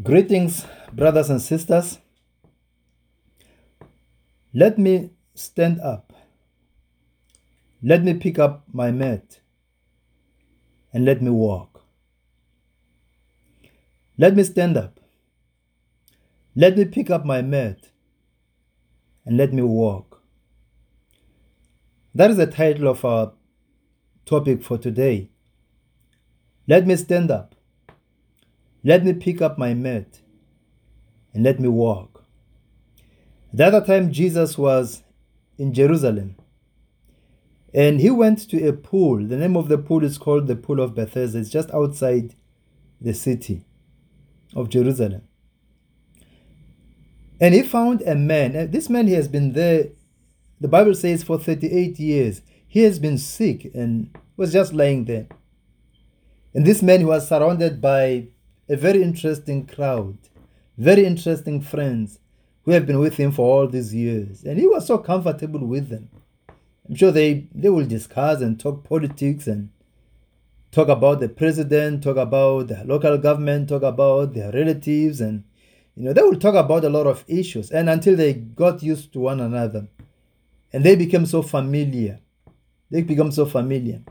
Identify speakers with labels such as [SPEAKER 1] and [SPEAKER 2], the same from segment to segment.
[SPEAKER 1] Greetings, brothers and sisters. Let me stand up. Let me pick up my mat and let me walk. Let me stand up. Let me pick up my mat and let me walk. That is the title of our topic for today. Let me stand up. Let me pick up my mat and let me walk. The other time Jesus was in Jerusalem and he went to a pool. The name of the pool is called the Pool of Bethesda. It's just outside the city of Jerusalem. And he found a man. And this man he has been there, the Bible says, for 38 years. He has been sick and was just lying there. And this man who was surrounded by a very interesting crowd, very interesting friends who have been with him for all these years. And he was so comfortable with them. I'm sure they, they will discuss and talk politics and talk about the president, talk about the local government, talk about their relatives, and you know, they will talk about a lot of issues. And until they got used to one another and they became so familiar, they become so familiar.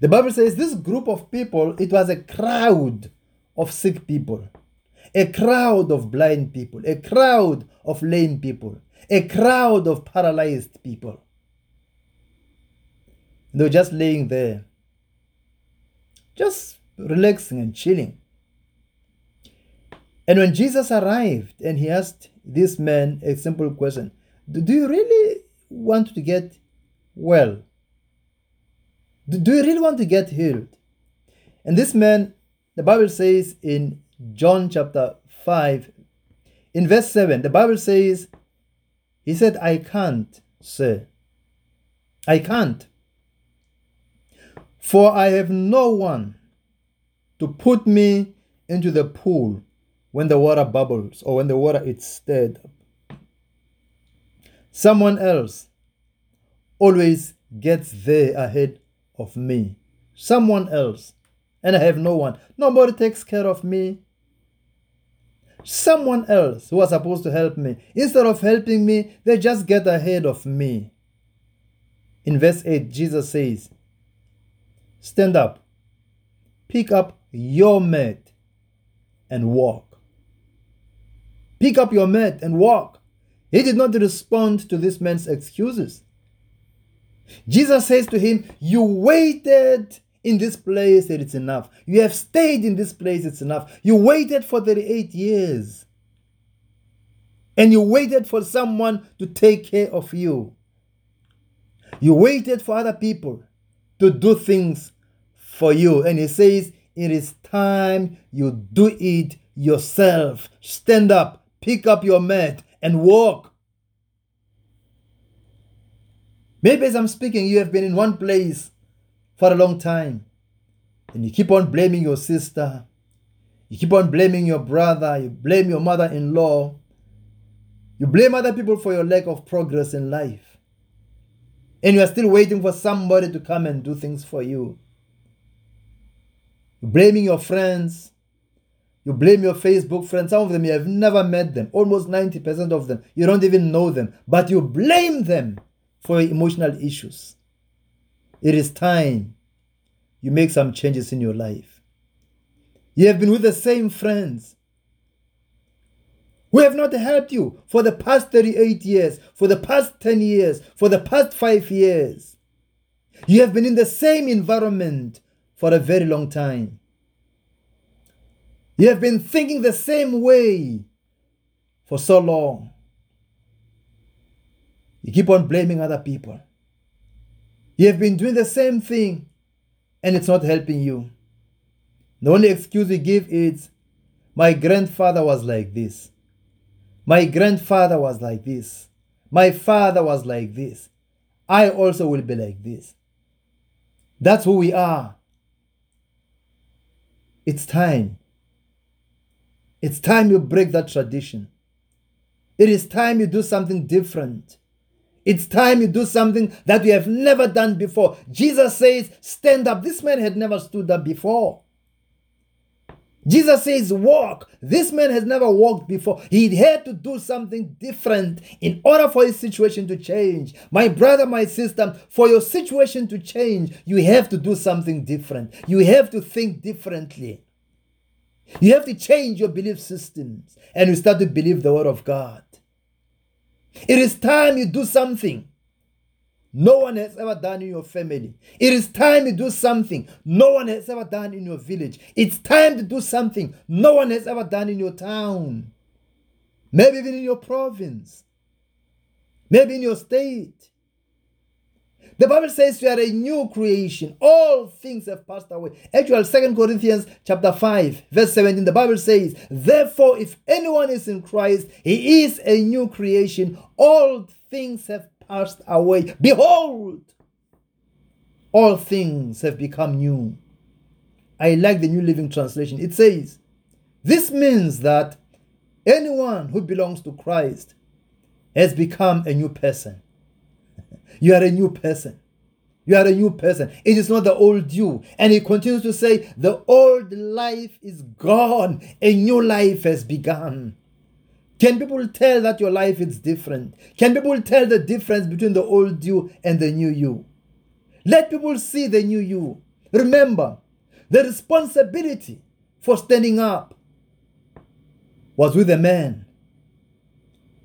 [SPEAKER 1] The Bible says this group of people, it was a crowd of sick people, a crowd of blind people, a crowd of lame people, a crowd of paralyzed people. They were just laying there, just relaxing and chilling. And when Jesus arrived and he asked this man a simple question Do you really want to get well? Do you really want to get healed? And this man the Bible says in John chapter 5, in verse 7, the Bible says, He said, I can't, sir. I can't. For I have no one to put me into the pool when the water bubbles or when the water is stirred. Someone else always gets there ahead of me. Someone else and I have no one. Nobody takes care of me. Someone else who was supposed to help me, instead of helping me, they just get ahead of me. In verse 8, Jesus says, Stand up, pick up your mat, and walk. Pick up your mat and walk. He did not respond to this man's excuses. Jesus says to him, You waited in this place that it's enough. You have stayed in this place, it's enough. You waited for 38 years. And you waited for someone to take care of you. You waited for other people to do things for you. And he says, It is time you do it yourself. Stand up, pick up your mat, and walk. Maybe as I'm speaking, you have been in one place for a long time. And you keep on blaming your sister, you keep on blaming your brother, you blame your mother in law, you blame other people for your lack of progress in life. And you are still waiting for somebody to come and do things for you. You're blaming your friends. You blame your Facebook friends. Some of them you have never met them. Almost 90% of them. You don't even know them. But you blame them for your emotional issues. It is time you make some changes in your life. You have been with the same friends who have not helped you for the past 38 years, for the past 10 years, for the past 5 years. You have been in the same environment for a very long time. You have been thinking the same way for so long. You keep on blaming other people. You have been doing the same thing and it's not helping you. The only excuse you give is, my grandfather was like this. My grandfather was like this. My father was like this. I also will be like this. That's who we are. It's time. It's time you break that tradition. It is time you do something different. It's time you do something that you have never done before. Jesus says, Stand up. This man had never stood up before. Jesus says, Walk. This man has never walked before. He had to do something different in order for his situation to change. My brother, my sister, for your situation to change, you have to do something different. You have to think differently. You have to change your belief systems and you start to believe the word of God. It is time you do something no one has ever done in your family. It is time you do something no one has ever done in your village. It's time to do something no one has ever done in your town. Maybe even in your province. Maybe in your state. The Bible says you are a new creation. All things have passed away. Actually, Second Corinthians chapter 5, verse 17, the Bible says, Therefore, if anyone is in Christ, he is a new creation. All things have passed away. Behold, all things have become new. I like the New Living Translation. It says, This means that anyone who belongs to Christ has become a new person. You are a new person. You are a new person. It is not the old you. And he continues to say, The old life is gone, a new life has begun. Can people tell that your life is different? Can people tell the difference between the old you and the new you? Let people see the new you. Remember, the responsibility for standing up was with a man.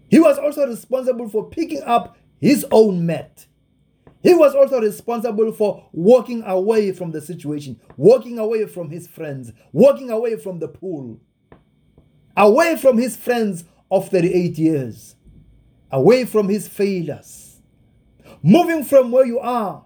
[SPEAKER 1] He was also responsible for picking up his own mat. He was also responsible for walking away from the situation, walking away from his friends, walking away from the pool, away from his friends of 38 years, away from his failures, moving from where you are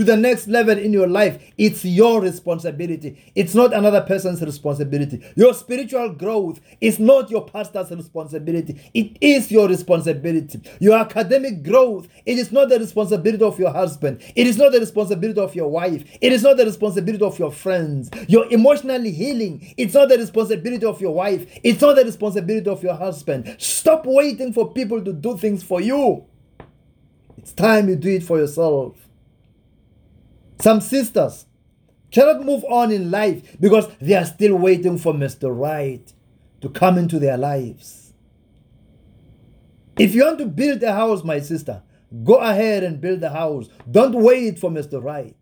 [SPEAKER 1] to the next level in your life, it's your responsibility. It's not another person's responsibility. Your spiritual growth is not your pastor's responsibility. It is your responsibility. Your academic growth, it is not the responsibility of your husband. It is not the responsibility of your wife. It is not the responsibility of your friends. Your emotional healing, it's not the responsibility of your wife. It's not the responsibility of your husband. Stop waiting for people to do things for you. It's time you do it for yourself. Some sisters cannot move on in life because they are still waiting for Mr. Right to come into their lives. If you want to build a house, my sister, go ahead and build a house. Don't wait for Mr. Right.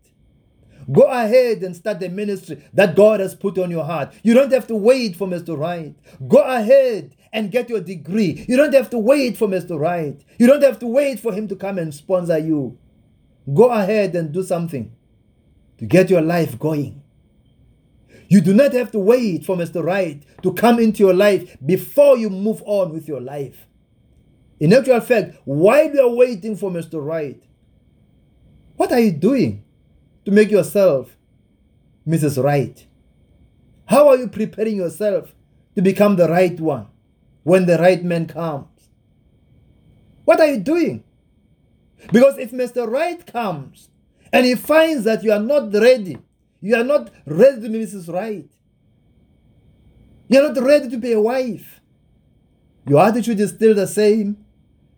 [SPEAKER 1] Go ahead and start the ministry that God has put on your heart. You don't have to wait for Mr. Right. Go ahead and get your degree. You don't have to wait for Mr. Right. You don't have to wait for him to come and sponsor you. Go ahead and do something to get your life going. You do not have to wait for Mr. Right to come into your life before you move on with your life. In actual fact, while you are waiting for Mr. Right, what are you doing to make yourself Mrs. Right? How are you preparing yourself to become the right one when the right man comes? What are you doing? Because if Mr. Right comes, and he finds that you are not ready, you are not ready to Mrs. Right, you are not ready to be a wife, your attitude is still the same,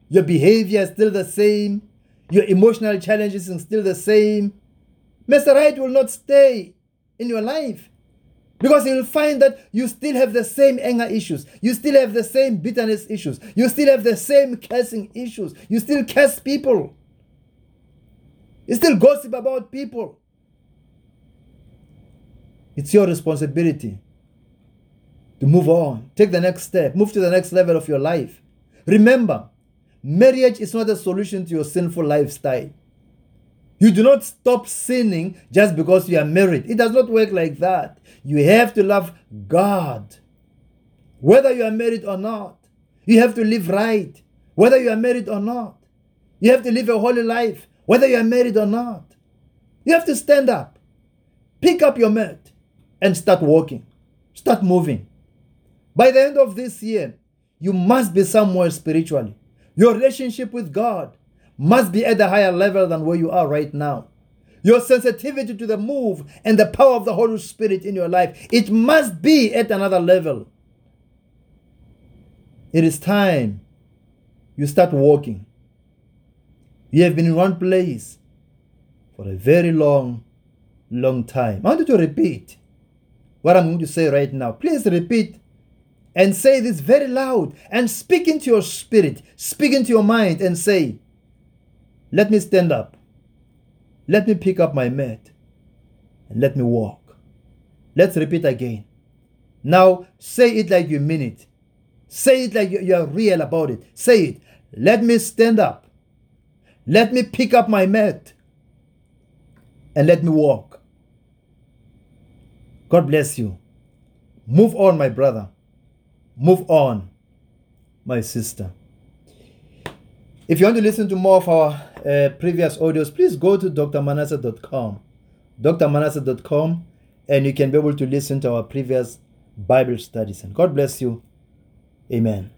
[SPEAKER 1] your behavior is still the same, your emotional challenges are still the same, Mr. Right will not stay in your life. Because he will find that you still have the same anger issues. You still have the same bitterness issues. You still have the same cursing issues. You still curse people. You still gossip about people. It's your responsibility to move on, take the next step, move to the next level of your life. Remember, marriage is not a solution to your sinful lifestyle. You do not stop sinning just because you are married. It does not work like that. You have to love God. Whether you are married or not, you have to live right. Whether you are married or not, you have to live a holy life whether you are married or not. You have to stand up, pick up your mat, and start walking, start moving. By the end of this year, you must be somewhere spiritually. Your relationship with God must be at a higher level than where you are right now. Your sensitivity to the move and the power of the Holy Spirit in your life, it must be at another level. It is time you start walking. You have been in one place for a very long, long time. I want you to repeat what I'm going to say right now. Please repeat and say this very loud and speak into your spirit, speak into your mind and say, Let me stand up. Let me pick up my mat and let me walk. Let's repeat again. Now say it like you mean it. Say it like you are real about it. Say it. Let me stand up. Let me pick up my mat and let me walk. God bless you. Move on, my brother. Move on, my sister. If you want to listen to more of our uh, previous audios, please go to drmanasseh.com. drmanasseh.com, and you can be able to listen to our previous Bible studies. And God bless you. Amen.